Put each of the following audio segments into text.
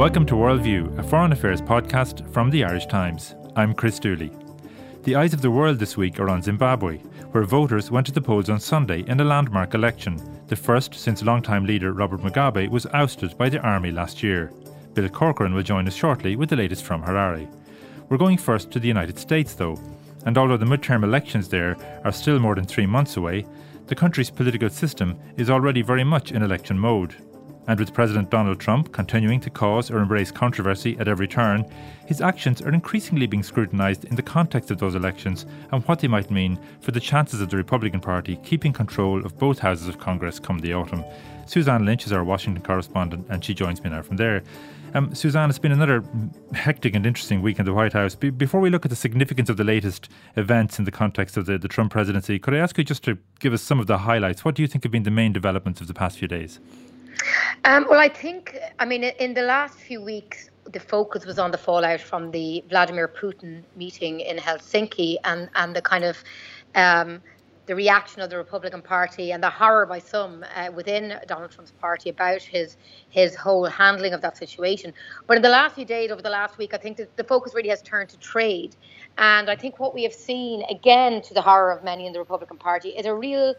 Welcome to Worldview, a foreign affairs podcast from the Irish Times. I'm Chris Dooley. The eyes of the world this week are on Zimbabwe, where voters went to the polls on Sunday in a landmark election, the first since longtime leader Robert Mugabe was ousted by the army last year. Bill Corcoran will join us shortly with the latest from Harare. We're going first to the United States, though, and although the midterm elections there are still more than three months away, the country's political system is already very much in election mode. And with President Donald Trump continuing to cause or embrace controversy at every turn, his actions are increasingly being scrutinised in the context of those elections and what they might mean for the chances of the Republican Party keeping control of both houses of Congress come the autumn. Suzanne Lynch is our Washington correspondent, and she joins me now from there. Um, Suzanne, it's been another hectic and interesting week in the White House. Be- before we look at the significance of the latest events in the context of the, the Trump presidency, could I ask you just to give us some of the highlights? What do you think have been the main developments of the past few days? Um, well, I think, I mean, in the last few weeks, the focus was on the fallout from the Vladimir Putin meeting in Helsinki and, and the kind of um, the reaction of the Republican Party and the horror by some uh, within Donald Trump's party about his his whole handling of that situation. But in the last few days, over the last week, I think that the focus really has turned to trade, and I think what we have seen again, to the horror of many in the Republican Party, is a real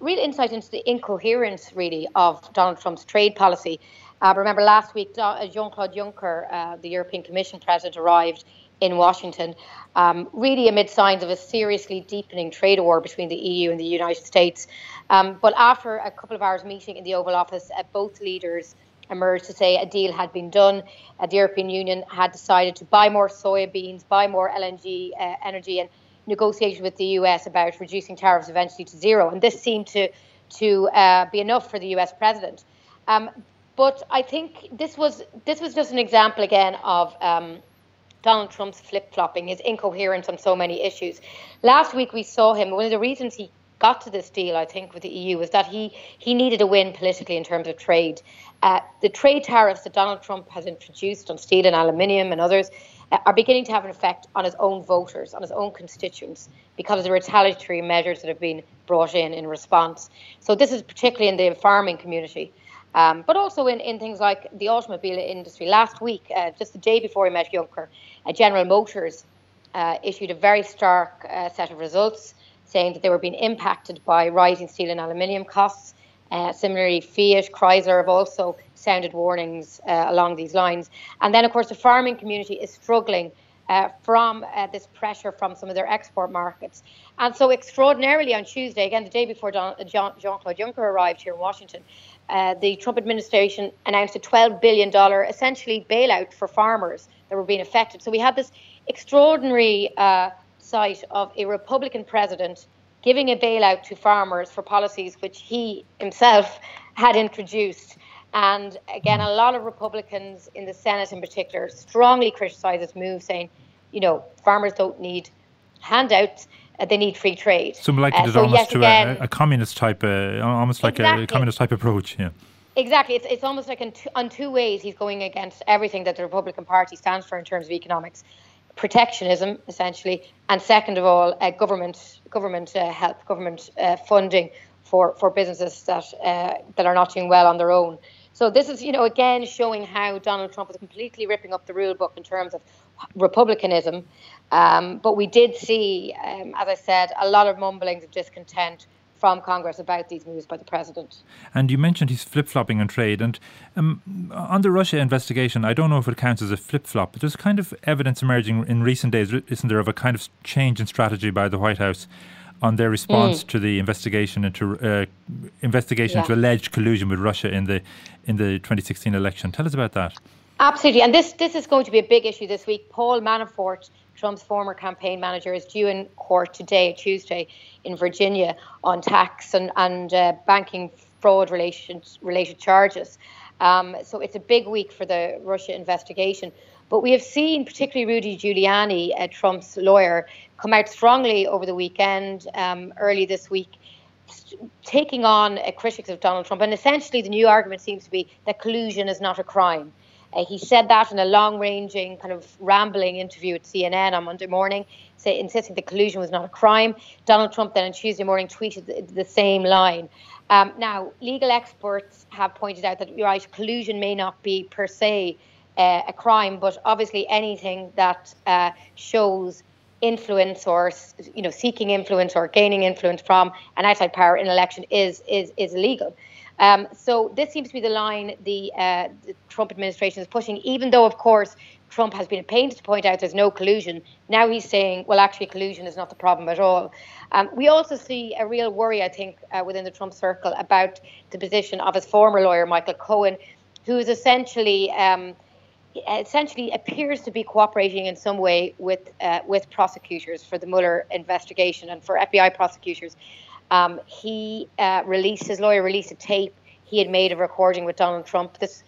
real insight into the incoherence, really, of Donald Trump's trade policy. Uh, remember, last week, uh, Jean Claude Juncker, uh, the European Commission president, arrived in Washington, um, really amid signs of a seriously deepening trade war between the EU and the United States. Um, but after a couple of hours meeting in the Oval Office, uh, both leaders emerged to say a deal had been done. Uh, the European Union had decided to buy more soybeans, buy more LNG uh, energy, and negotiation with the US about reducing tariffs eventually to zero. And this seemed to, to uh, be enough for the US president. Um, but I think this was this was just an example again of um, Donald Trump's flip flopping, his incoherence on so many issues. Last week we saw him. One of the reasons he got to this deal, I think, with the EU was that he he needed a win politically in terms of trade. Uh, the trade tariffs that Donald Trump has introduced on steel and aluminium and others are beginning to have an effect on his own voters, on his own constituents, because of the retaliatory measures that have been brought in in response. So this is particularly in the farming community. Um, but also in, in things like the automobile industry. Last week, uh, just the day before we met Juncker, uh, General Motors uh, issued a very stark uh, set of results saying that they were being impacted by rising steel and aluminium costs. Uh, similarly, Fiat, Chrysler have also sounded warnings uh, along these lines. And then, of course, the farming community is struggling uh, from uh, this pressure from some of their export markets. And so, extraordinarily, on Tuesday, again, the day before Jean Claude Juncker arrived here in Washington, uh, the Trump administration announced a $12 billion essentially bailout for farmers that were being affected. So, we had this extraordinary uh, sight of a Republican president giving a bailout to farmers for policies which he himself had introduced. And again, a lot of Republicans in the Senate in particular strongly criticise this move, saying, you know, farmers don't need handouts. Uh, they need free trade. Likened uh, it so almost to again, a, a, communist type, uh, almost like exactly. a communist type approach. Yeah. Exactly. It's, it's almost like two, on two ways he's going against everything that the Republican Party stands for in terms of economics protectionism, essentially, and second of all, uh, government government uh, help, government uh, funding for, for businesses that uh, that are not doing well on their own. So this is, you know, again showing how Donald Trump is completely ripping up the rule book in terms of republicanism. Um, but we did see, um, as I said, a lot of mumblings of discontent from Congress about these moves by the president. And you mentioned he's flip flopping on trade. And um, on the Russia investigation, I don't know if it counts as a flip flop, but there's kind of evidence emerging in recent days, isn't there, of a kind of change in strategy by the White House on their response mm. to the investigation into uh, investigation yeah. into alleged collusion with Russia in the in the 2016 election. Tell us about that. Absolutely, and this this is going to be a big issue this week. Paul Manafort, Trump's former campaign manager, is due in court today, Tuesday, in Virginia, on tax and and uh, banking fraud related related charges. Um, so it's a big week for the Russia investigation. But we have seen, particularly Rudy Giuliani, uh, Trump's lawyer, come out strongly over the weekend, um, early this week, taking on uh, critics of Donald Trump. And essentially, the new argument seems to be that collusion is not a crime. Uh, he said that in a long-ranging, kind of rambling interview at CNN on Monday morning, say, insisting that collusion was not a crime. Donald Trump then on Tuesday morning tweeted the, the same line. Um, now, legal experts have pointed out that right, collusion may not be per se uh, a crime, but obviously anything that uh, shows influence or you know seeking influence or gaining influence from an outside power in election is is is illegal. Um, so this seems to be the line the, uh, the, Trump administration is pushing, even though, of course, Trump has been a pain to point out there's no collusion. Now he's saying, well, actually, collusion is not the problem at all. Um, we also see a real worry, I think, uh, within the Trump circle about the position of his former lawyer, Michael Cohen, who is essentially. Um, essentially appears to be cooperating in some way with uh, with prosecutors for the Mueller investigation and for FBI prosecutors. Um, he uh, released his lawyer released a tape he had made a recording with Donald Trump. This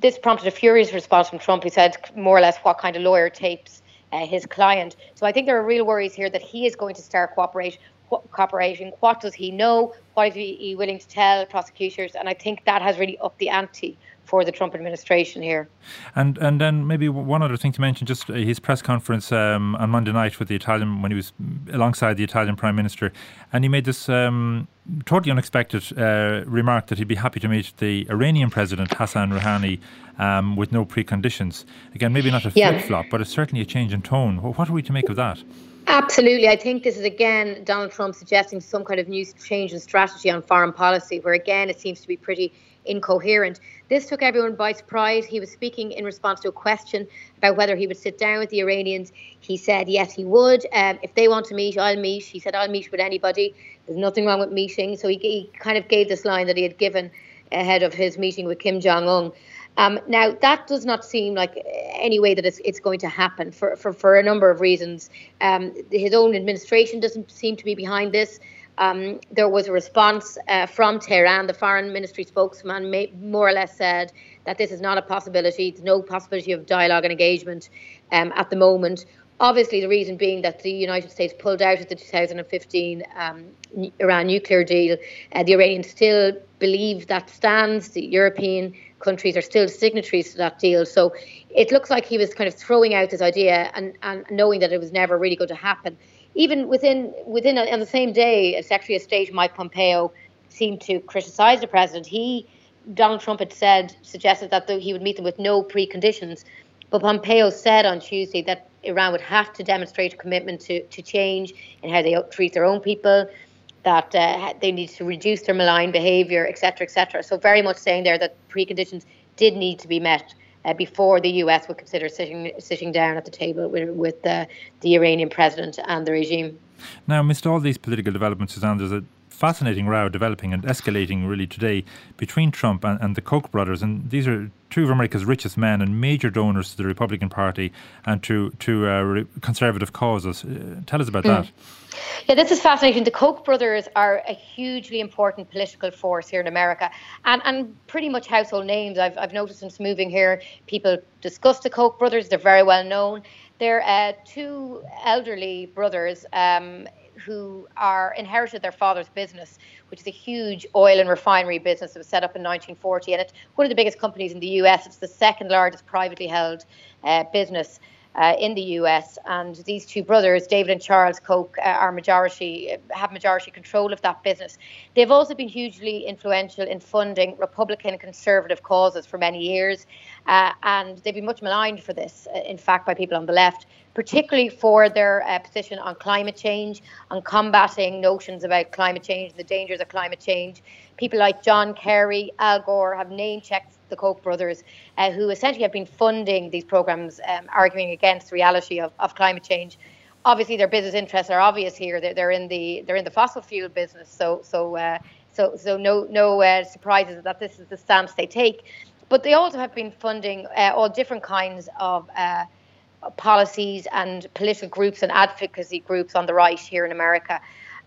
this prompted a furious response from Trump. He said more or less what kind of lawyer tapes uh, his client. So I think there are real worries here that he is going to start cooperating. What does he know? What is he willing to tell prosecutors? And I think that has really upped the ante for the Trump administration here. And and then maybe one other thing to mention, just uh, his press conference um, on Monday night with the Italian when he was alongside the Italian Prime Minister, and he made this um, totally unexpected uh, remark that he'd be happy to meet the Iranian President Hassan Rouhani um, with no preconditions. Again, maybe not a flip flop, but it's certainly a change in tone. What are we to make of that? Absolutely. I think this is again Donald Trump suggesting some kind of new change in strategy on foreign policy, where again it seems to be pretty incoherent. This took everyone by surprise. He was speaking in response to a question about whether he would sit down with the Iranians. He said, yes, he would. Um, if they want to meet, I'll meet. He said, I'll meet with anybody. There's nothing wrong with meeting. So he, he kind of gave this line that he had given ahead of his meeting with Kim Jong un. Um, now, that does not seem like any way that it's, it's going to happen for, for, for a number of reasons. Um, his own administration doesn't seem to be behind this. Um, there was a response uh, from Tehran. The foreign ministry spokesman may, more or less said that this is not a possibility. It's no possibility of dialogue and engagement um, at the moment. Obviously, the reason being that the United States pulled out of the 2015 um, Iran nuclear deal. Uh, the Iranians still believe that stands. The European countries are still signatories to that deal. So it looks like he was kind of throwing out this idea and, and knowing that it was never really going to happen even within within on the same day, Secretary of State Mike Pompeo seemed to criticise the president. He Donald Trump had said suggested that he would meet them with no preconditions, but Pompeo said on Tuesday that Iran would have to demonstrate a commitment to, to change in how they treat their own people, that uh, they need to reduce their malign behaviour, etc., etc. So very much saying there that preconditions did need to be met uh, before the US would consider sitting sitting down at the table with, with uh, the Iranian president and the regime. Now, amidst all these political developments, Suzanne, there's a fascinating row developing and escalating really today between Trump and, and the Koch brothers. And these are two of America's richest men and major donors to the Republican Party and to, to uh, conservative causes. Uh, tell us about mm. that. Yeah, this is fascinating. The Koch brothers are a hugely important political force here in America and, and pretty much household names. I've, I've noticed since moving here, people discuss the Koch brothers. They're very well known. They're uh, two elderly brothers um, who are inherited their father's business, which is a huge oil and refinery business that was set up in 1940. And it's one of the biggest companies in the US. It's the second largest privately held uh, business uh, in the US. And these two brothers, David and Charles Koch, uh, are majority have majority control of that business. They've also been hugely influential in funding Republican and conservative causes for many years, uh, and they've been much maligned for this. Uh, in fact, by people on the left, particularly for their uh, position on climate change, on combating notions about climate change, the dangers of climate change. People like John Kerry, Al Gore have name checked the Koch brothers, uh, who essentially have been funding these programs, um, arguing against the reality of, of climate change. Obviously, their business interests are obvious here. They're, they're in the they're in the fossil fuel business, so so uh, so so no no uh, surprises that this is the stance they take. But they also have been funding uh, all different kinds of uh, policies and political groups and advocacy groups on the right here in America.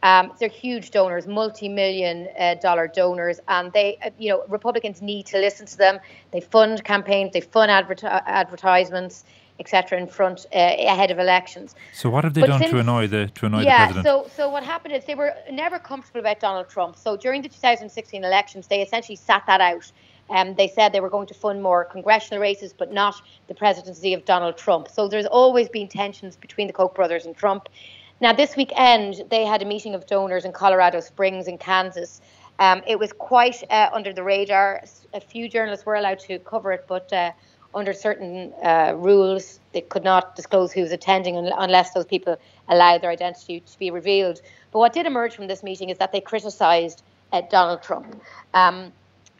Um, they're huge donors, multi-million uh, dollar donors, and they, uh, you know, Republicans need to listen to them. They fund campaigns, they fund advertisements, etc., in front uh, ahead of elections. So, what have they but done since, to annoy the to annoy yeah, the president? Yeah. so so what happened is they were never comfortable about Donald Trump. So during the 2016 elections, they essentially sat that out. Um, they said they were going to fund more congressional races, but not the presidency of Donald Trump. So there's always been tensions between the Koch brothers and Trump. Now, this weekend, they had a meeting of donors in Colorado Springs in Kansas. Um, it was quite uh, under the radar. A few journalists were allowed to cover it, but uh, under certain uh, rules, they could not disclose who was attending unless those people allowed their identity to be revealed. But what did emerge from this meeting is that they criticised uh, Donald Trump. Um,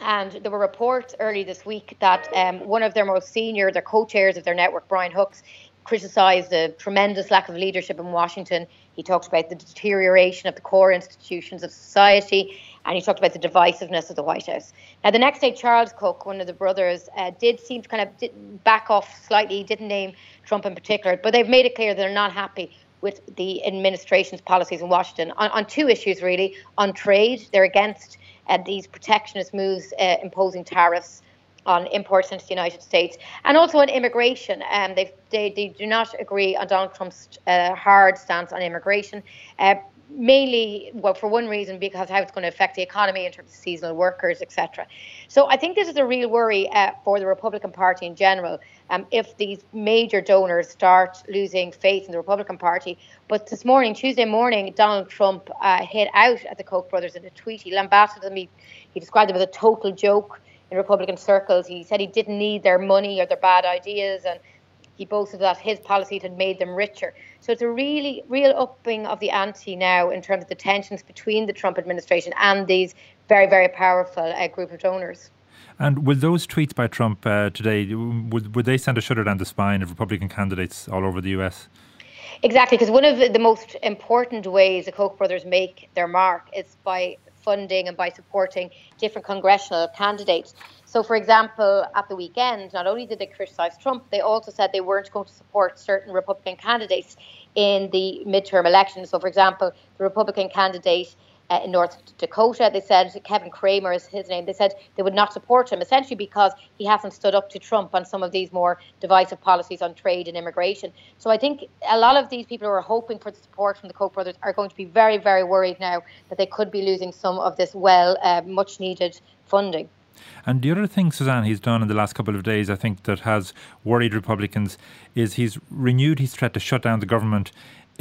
and there were reports early this week that um, one of their most senior, their co-chairs of their network, Brian Hooks, criticised the tremendous lack of leadership in Washington. He talked about the deterioration of the core institutions of society, and he talked about the divisiveness of the White House. Now, the next day, Charles Koch, one of the brothers, uh, did seem to kind of back off slightly. He didn't name Trump in particular, but they've made it clear they're not happy with the administration's policies in Washington on, on two issues, really. On trade, they're against uh, these protectionist moves uh, imposing tariffs on imports into the United States, and also on immigration. Um, they, they, do not agree on Donald Trump's uh, hard stance on immigration. Uh, mainly, well, for one reason, because how it's going to affect the economy in terms of seasonal workers, etc. So I think this is a real worry uh, for the Republican Party in general. Um, if these major donors start losing faith in the Republican Party. But this morning, Tuesday morning, Donald Trump uh, hit out at the Koch brothers in a tweet. He lambasted them. He, he described them as a total joke in Republican circles. He said he didn't need their money or their bad ideas, and he boasted that his policies had made them richer. So it's a really, real upping of the ante now in terms of the tensions between the Trump administration and these very, very powerful uh, group of donors. And will those tweets by Trump uh, today would would they send a shudder down the spine of Republican candidates all over the U.S.? Exactly, because one of the most important ways the Koch brothers make their mark is by funding and by supporting different congressional candidates. So, for example, at the weekend, not only did they criticise Trump, they also said they weren't going to support certain Republican candidates in the midterm elections. So, for example, the Republican candidate uh, in North Dakota. They said Kevin Cramer is his name. They said they would not support him essentially because he hasn't stood up to Trump on some of these more divisive policies on trade and immigration. So I think a lot of these people who are hoping for the support from the Koch brothers are going to be very, very worried now that they could be losing some of this well, uh, much needed funding. And the other thing, Suzanne, he's done in the last couple of days, I think, that has worried Republicans is he's renewed his threat to shut down the government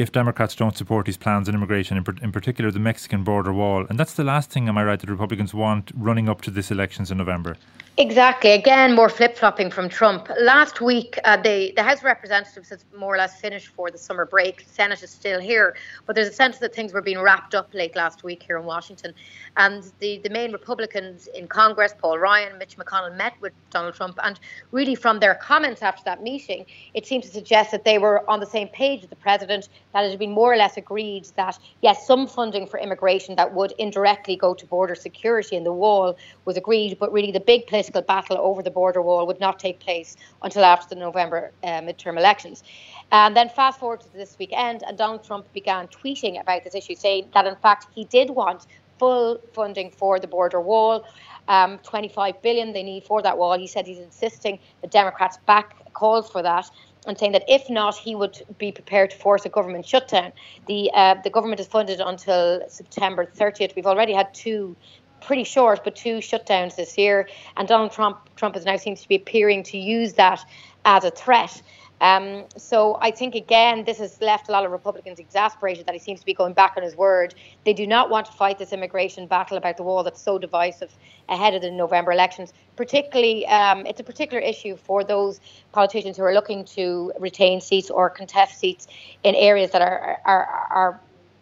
if Democrats don't support his plans on immigration, in, in, particular the Mexican border wall. And that's the last thing, am I right, that Republicans want running up to this elections in November? Exactly. Again, more flip flopping from Trump. Last week, uh, the, the House of Representatives has more or less finished for the summer break. The Senate is still here, but there's a sense that things were being wrapped up late last week here in Washington. And the, the main Republicans in Congress, Paul Ryan, Mitch McConnell, met with Donald Trump. And really, from their comments after that meeting, it seemed to suggest that they were on the same page with the president, that it had been more or less agreed that, yes, some funding for immigration that would indirectly go to border security and the wall was agreed, but really the big political battle over the border wall would not take place until after the November uh, midterm elections. And then fast forward to this weekend, and Donald Trump began tweeting about this issue, saying that in fact he did want full funding for the border wall. Um, 25 billion they need for that wall. He said he's insisting the Democrats back calls for that and saying that if not, he would be prepared to force a government shutdown. The uh, the government is funded until September 30th. We've already had two pretty short, but two shutdowns this year. And Donald Trump Trump is now seems to be appearing to use that as a threat. Um, so I think again, this has left a lot of Republicans exasperated that he seems to be going back on his word. They do not want to fight this immigration battle about the wall that's so divisive ahead of the November elections. Particularly, um, it's a particular issue for those politicians who are looking to retain seats or contest seats in areas that are are, are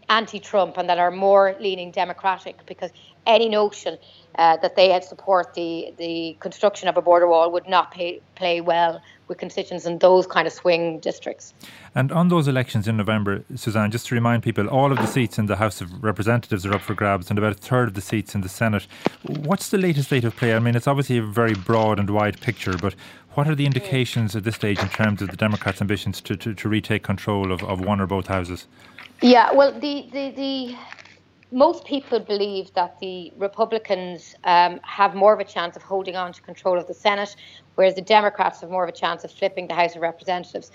anti-Trump and that are more leaning democratic because any notion uh, that they had support the the construction of a border wall would not pay, play well with constituents in those kind of swing districts. And on those elections in November, Suzanne, just to remind people, all of the seats in the House of Representatives are up for grabs and about a third of the seats in the Senate. What's the latest state of play? I mean, it's obviously a very broad and wide picture, but what are the indications at this stage in terms of the Democrats' ambitions to, to, to retake control of, of one or both houses? Yeah, well, the, the, the most people believe that the Republicans um, have more of a chance of holding on to control of the Senate, whereas the Democrats have more of a chance of flipping the House of Representatives.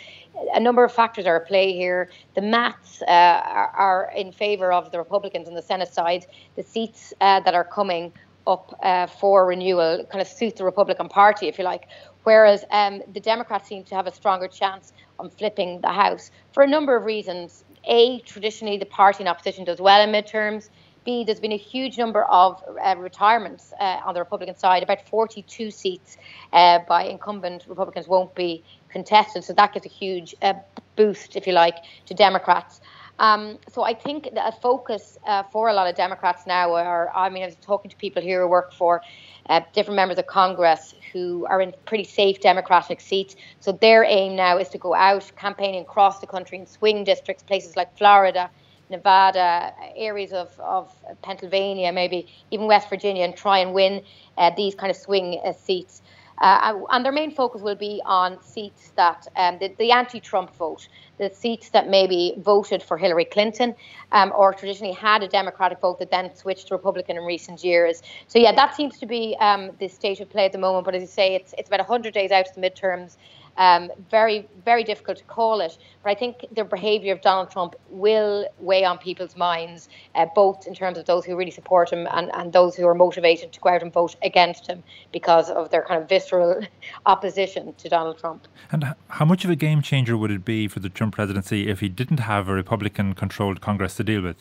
A number of factors are at play here. The maths uh, are, are, in favour of the Republicans on the Senate side. The seats uh, that are coming up uh, for renewal kind of suit the Republican Party, if you like. Whereas um, the Democrats seem to have a stronger chance on flipping the House for a number of reasons. A, traditionally, the party in opposition does well in midterms. B, there's been a huge number of uh, retirements uh, on the Republican side. About 42 seats uh, by incumbent Republicans won't be contested, so that gives a huge uh, boost, if you like, to Democrats. Um, so I think a focus uh, for a lot of Democrats now are, I mean, I was talking to people here who work for uh, different members of Congress who are in pretty safe Democratic seats. So their aim now is to go out campaigning across the country in swing districts, places like Florida, Nevada, areas of, of Pennsylvania, maybe even West Virginia, and try and win uh, these kind of swing uh, seats. Uh, and their main focus will be on seats that um, the, the anti-Trump vote, the seats that maybe voted for Hillary Clinton um, or traditionally had a Democratic vote that then switched to Republican in recent years. So yeah, that seems to be um, the state of play at the moment. But as you say, it's it's about 100 days out to the midterms. Um, very, very difficult to call it. But I think the behaviour of Donald Trump will weigh on people's minds, uh, both in terms of those who really support him and, and those who are motivated to go out and vote against him because of their kind of visceral opposition to Donald Trump. And how much of a game changer would it be for the Trump presidency if he didn't have a Republican controlled Congress to deal with?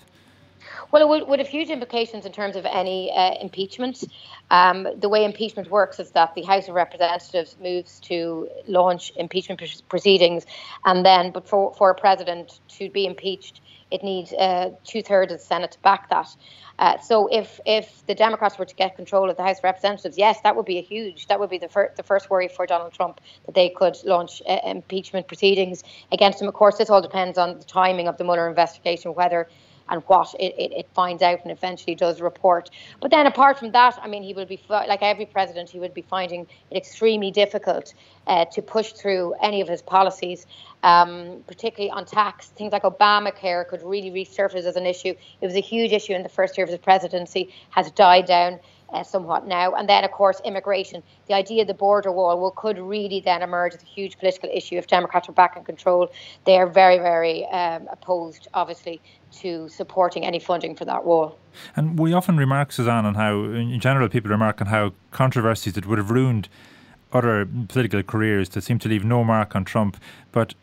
Well, it would, would have huge implications in terms of any uh, impeachment. Um, the way impeachment works is that the House of Representatives moves to launch impeachment proceedings, and then, but for, for a president to be impeached, it needs uh, two thirds of the Senate to back that. Uh, so if if the Democrats were to get control of the House of Representatives, yes, that would be a huge. That would be the first the first worry for Donald Trump that they could launch uh, impeachment proceedings against him. Of course, this all depends on the timing of the Mueller investigation, whether and what it, it, it, finds out and eventually does report. But then apart from that, I mean, he will be, like every president, he would be finding it extremely difficult uh, to push through any of his policies, um, particularly on tax. Things like Obamacare could really resurface as an issue. It was a huge issue in the first year of his presidency, has died down uh, somewhat now. And then, of course, immigration. The idea of the border wall will, could really then emerge as a huge political issue if Democrats are back in control. They are very, very um, opposed, obviously, to supporting any funding for that wall. And we often remark, Suzanne, on how, in general, people remark on how controversies that would have ruined other political careers that seem to leave no mark on Trump. But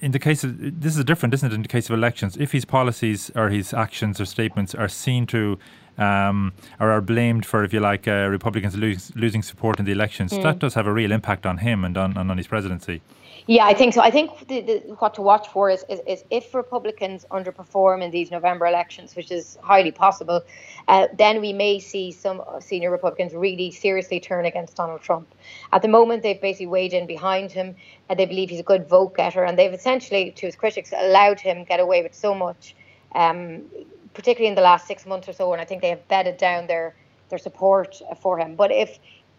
in the case of this is different, isn't it? In the case of elections, if his policies or his actions or statements are seen to um, or are blamed for, if you like, uh, Republicans lose, losing support in the elections, mm. that does have a real impact on him and on, and on his presidency. Yeah, I think so. I think the, the, what to watch for is, is, is, if Republicans underperform in these November elections, which is highly possible, uh, then we may see some senior Republicans really seriously turn against Donald Trump. At the moment, they've basically weighed in behind him, and they believe he's a good vote getter, and they've essentially, to his critics, allowed him get away with so much, um, particularly in the last six months or so. And I think they have bedded down their their support for him. But if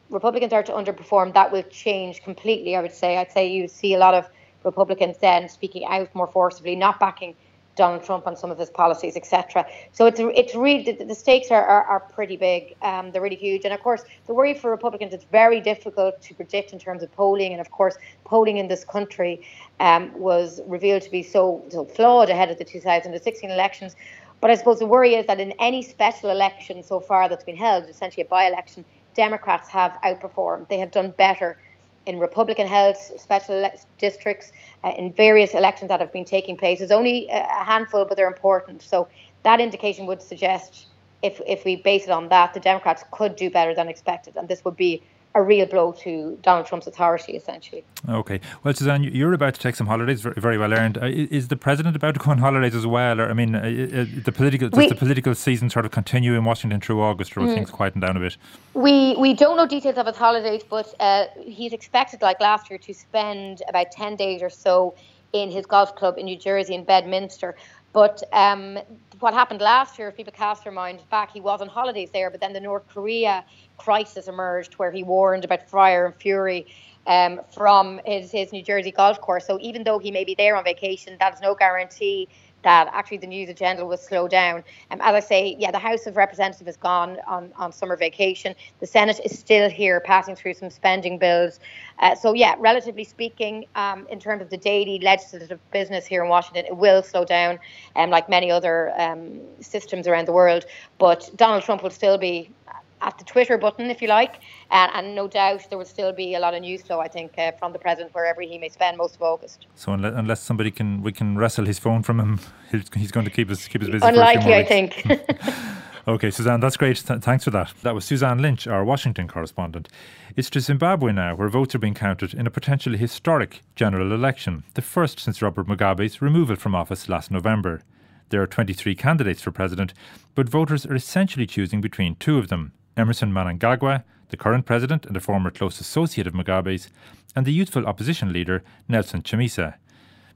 Republicans are to underperform, that will change completely. I would say. I'd say you see a lot of Republicans then speaking out more forcibly, not backing Donald Trump on some of his policies, etc. So it's it's really the, the stakes are, are, are pretty big. Um, they're really huge, and of course the worry for Republicans it's very difficult to predict in terms of polling, and of course polling in this country um, was revealed to be so so flawed ahead of the 2016 elections. But I suppose the worry is that in any special election so far that's been held, essentially a by-election, Democrats have outperformed. They have done better in Republican held special districts, uh, in various elections that have been taking place. There's only a handful, but they're important. So that indication would suggest, if, if we base it on that, the Democrats could do better than expected. And this would be a real blow to Donald Trump's authority, essentially. Okay. Well, Suzanne, you're about to take some holidays, very, very well earned. Uh, is the president about to go on holidays as well? Or, I mean, uh, uh, the political does we, the political season sort of continue in Washington through August, or will mm, things quieten down a bit? We we don't know details of his holidays, but uh, he's expected, like last year, to spend about ten days or so in his golf club in New Jersey in Bedminster. But um, what happened last year, if people cast their mind back, he was on holidays there, but then the North Korea crisis emerged where he warned about fire and fury um, from his, his New Jersey golf course. So even though he may be there on vacation, that is no guarantee that actually the news agenda will slow down. Um, as I say, yeah, the House of Representatives is gone on, on summer vacation. The Senate is still here passing through some spending bills. Uh, so, yeah, relatively speaking, um, in terms of the daily legislative business here in Washington, it will slow down, um, like many other um, systems around the world. But Donald Trump will still be at the Twitter button, if you like, and, and, no doubt there will still be a lot of news flow. I think uh, from the president wherever he may spend most of August. So unless, unless somebody can we can wrestle his phone from him, he's going to keep us keep us busy. Unlikely, I think. okay, Suzanne, that's great. Th- thanks for that. That was Suzanne Lynch, our Washington correspondent. It's to Zimbabwe now, where votes are being counted in a potentially historic general election, the first since Robert Mugabe's removal from office last November. There are 23 candidates for president, but voters are essentially choosing between two of them Emmerson Mnangagwa, the current president and a former close associate of Mugabe's, and the youthful opposition leader Nelson Chamisa.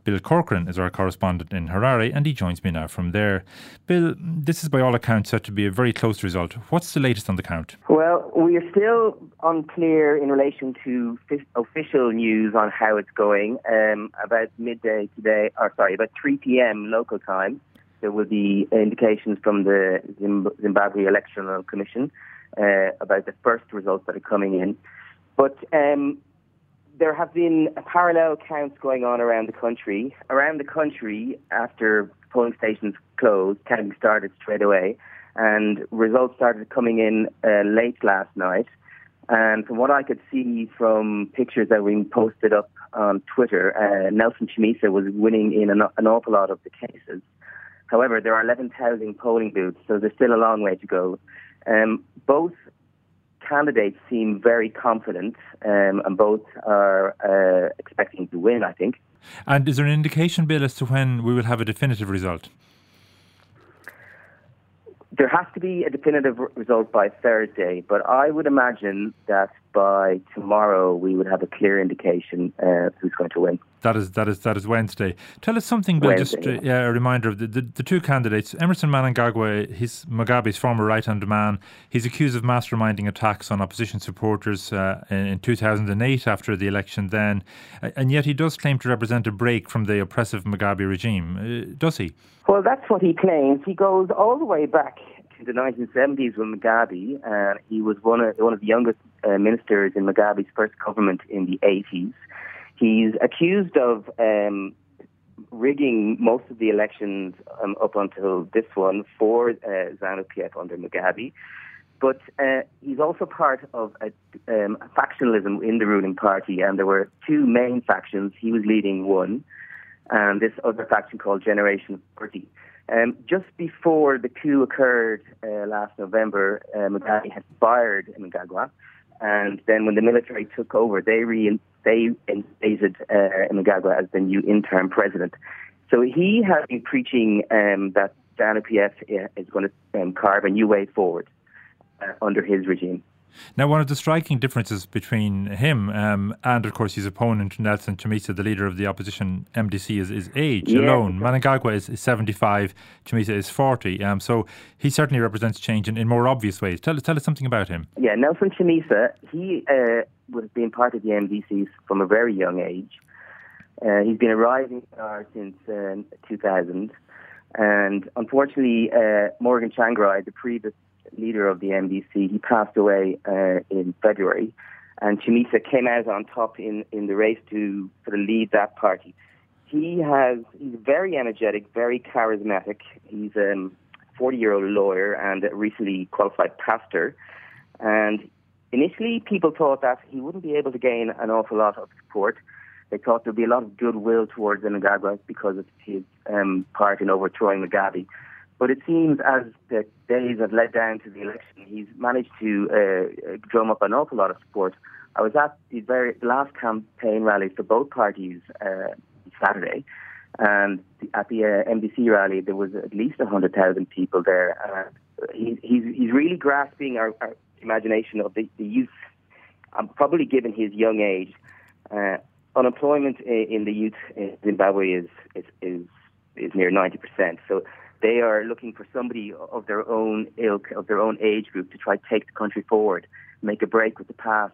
Bill Corcoran is our correspondent in Harare, and he joins me now from there. Bill, this is by all accounts set to be a very close result. What's the latest on the count? Well, we are still unclear in relation to official news on how it's going. Um, about midday today, or sorry, about 3 p.m. local time, there will be indications from the Zimbabwe Electoral Commission uh, about the first results that are coming in. But um, there have been parallel counts going on around the country. Around the country, after polling stations closed, counting started straight away, and results started coming in uh, late last night. And from what I could see from pictures that were posted up on Twitter, uh, Nelson Chamisa was winning in an, an awful lot of the cases. However, there are 11,000 polling booths, so there's still a long way to go. Um, both candidates seem very confident, um, and both are uh, expecting to win, I think. And is there an indication, Bill, as to when we will have a definitive result? There has to be a definitive result by Thursday, but I would imagine that by tomorrow we would have a clear indication uh, who's going to win. That is that is that is Wednesday. Tell us something, Bill. Wednesday, just uh, yeah. a reminder of the, the, the, two candidates. Emmerson Mnangagwa, he's Mugabe's former right-hand man. He's accused of masterminding attacks on opposition supporters uh, in 2008 after the election. Then, and yet he does claim to represent a break from the oppressive Mugabe regime. Uh, does he? Well, that's what he claims. He goes all the way back to the 1970s with Mugabe, and he was one of one of the youngest uh, ministers in Mugabe's first government in the 80s. He's accused of um, rigging most of the elections um, up until this one for uh, ZANU PF under Mugabe. But uh, he's also part of a, um, factionalism in the ruling party, and there were two main factions. He was leading one, and this other faction called Generation 40. Um, just before the coup occurred uh, last November, uh, Mugabe had fired Mnangagwa, and then when the military took over, they re- they instated uh, Mnangagwa as the new interim president. So he has been preaching um, that ZANU PF is going to um, carve a new way forward uh, under his regime. Now, one of the striking differences between him um, and, of course, his opponent, Nelson Chamisa, the leader of the opposition MDC, is, is age yeah. alone. Mnangagwa is, is 75, Chamisa is 40. Um, so he certainly represents change in, in more obvious ways. Tell, tell us something about him. Yeah, Nelson Chamisa, he uh, was being part of the MDC from a very young age. Uh, he's been a rising star since uh, 2000. And unfortunately, uh, Morgan Tsvangirai, the previous leader of the MDC, he passed away uh, in February, and Chamisa came out on top in, in the race to sort of lead that party. He has he's very energetic, very charismatic. He's a 40 year old lawyer and a recently qualified pastor. And initially, people thought that he wouldn't be able to gain an awful lot of support. They thought there'd be a lot of goodwill towards Mnangagwa because of his um, part in overthrowing Mugabe. But it seems as the days have led down to the election, he's managed to uh, drum up an awful lot of support. I was at the very last campaign rally for both parties uh, Saturday, and at the uh, MDC rally there was at least hundred thousand people there. Uh, he, he's he's really grasping our, our imagination of the, the youth. Um, probably given his young age, uh, unemployment in, in the youth in Zimbabwe is is is, is near ninety percent. So they are looking for somebody of their own ilk, of their own age group, to try to take the country forward, make a break with the past.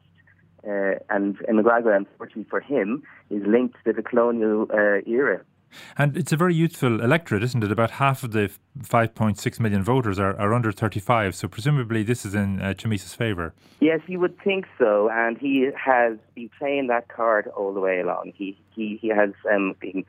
Uh, and Mnangagwa, unfortunately for him, is linked to the colonial uh, era. And it's a very youthful electorate, isn't it? About half of the 5.6 million voters are, are under 35, so presumably this is in uh, Chamisa's favour. Yes, you would think so, and he has been playing that card all the way along. He he, he has um, been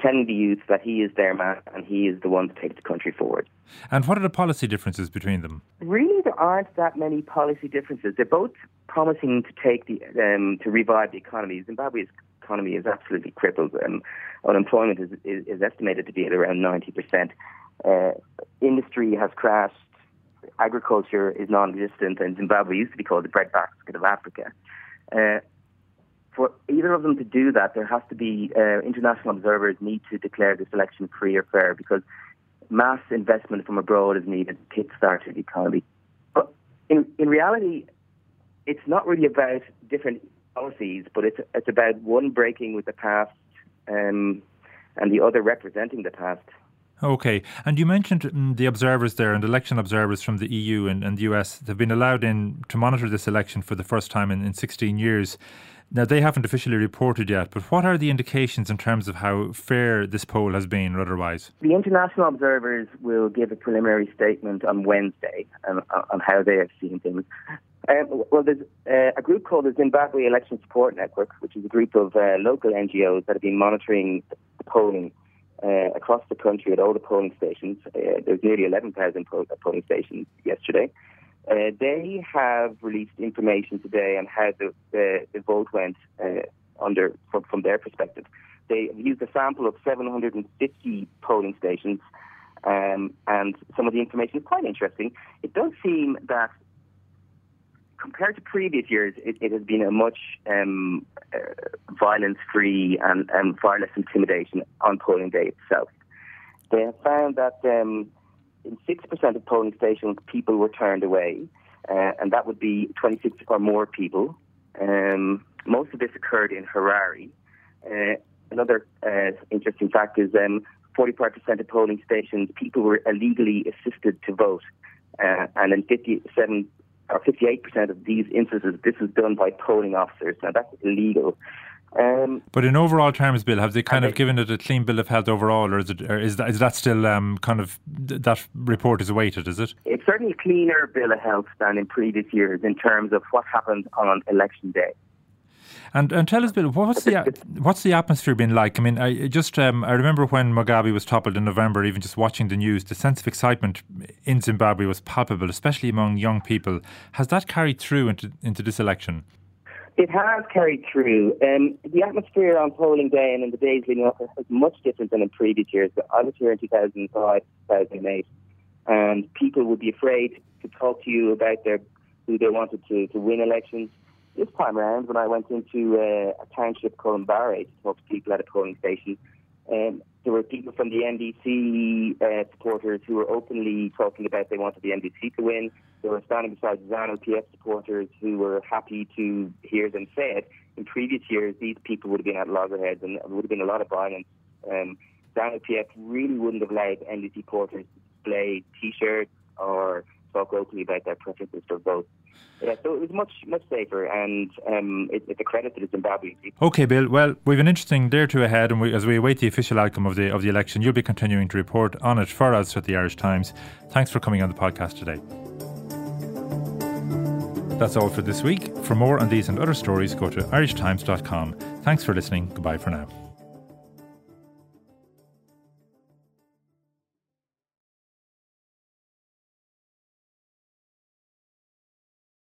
telling the youth that he is their man and he is the one to take the country forward. And what are the policy differences between them? Really, there aren't that many policy differences. They're both promising to take the um, to revive the economy. Zimbabwe's economy is absolutely crippled. Um, unemployment is, is, is, estimated to be at around ninety percent. Uh, industry has crashed. Agriculture is non-existent, and Zimbabwe used to be called the breadbasket of Africa. Uh, for either of them to do that, there has to be uh, international observers need to declare this election free or fair because mass investment from abroad is needed to kickstart the economy. But in in reality, it's not really about different policies, but it's it's about one breaking with the past um, and the other representing the past. Okay, and you mentioned mm, the observers there and election observers from the EU and, and the US have been allowed in to monitor this election for the first time in, in 16 years. Now, they haven't officially reported yet, but what are the indications in terms of how fair this poll has been or otherwise? The international observers will give a preliminary statement on Wednesday on, on how they have seen things. Um, well, there's uh, a group called the Zimbabwe Election Support Network, which is a group of uh, local NGOs that have been monitoring the polling uh, across the country at all the polling stations. Uh, there's nearly 11,000 polling stations yesterday. Uh, they have released information today on how the, the, the vote went uh, under from, from, their perspective. They used a sample of 750 polling stations, um, and some of the information is quite interesting. It does seem that compared to previous years, it, it has been a much um, uh, violence-free and, and far less intimidation on polling day itself. They have found that um, in 6% of polling stations, people were turned away, uh, and that would be 26 or more people. Um, most of this occurred in Harare. Uh, another uh, interesting fact is um, 45% of polling stations, people were illegally assisted to vote, uh, and in 57 or 58% of these instances, this was done by polling officers. Now, that's illegal. Um, but in overall terms, Bill, have they kind of given it a clean bill of health overall, or is it or is that is that still um, kind of that report is awaited? Is it? It's certainly a cleaner bill of health than in previous years in terms of what happened on election day. And and tell us, Bill, what's the what's the atmosphere been like? I mean, I just um, I remember when Mugabe was toppled in November. Even just watching the news, the sense of excitement in Zimbabwe was palpable, especially among young people. Has that carried through into into this election? It has carried through. Um, the atmosphere on polling day and in the days leading up is much different than in previous years. I was here in 2005, 2008, and people would be afraid to talk to you about their who they wanted to, to win elections. This time around, when I went into uh, a township called Mbare to talk to people at a polling station, um, people from the MDC uh, supporters who were openly talking about they wanted the MDC to win. They were standing beside ZANU PF supporters who were happy to hear them say it. In previous years, these people would have been at loggerheads and there would have been a lot of violence. Um, ZANU PF really wouldn't have allowed MDC supporters to display T-shirts or talk openly about their preferences for votes. Yeah, so it was much much safer, and um, it, it's a credit to the people. Okay, Bill. Well, we've an interesting day or two ahead, and we, as we await the official outcome of the of the election, you'll be continuing to report on it for us at the Irish Times. Thanks for coming on the podcast today. That's all for this week. For more on these and other stories, go to irishtimes.com. Thanks for listening. Goodbye for now.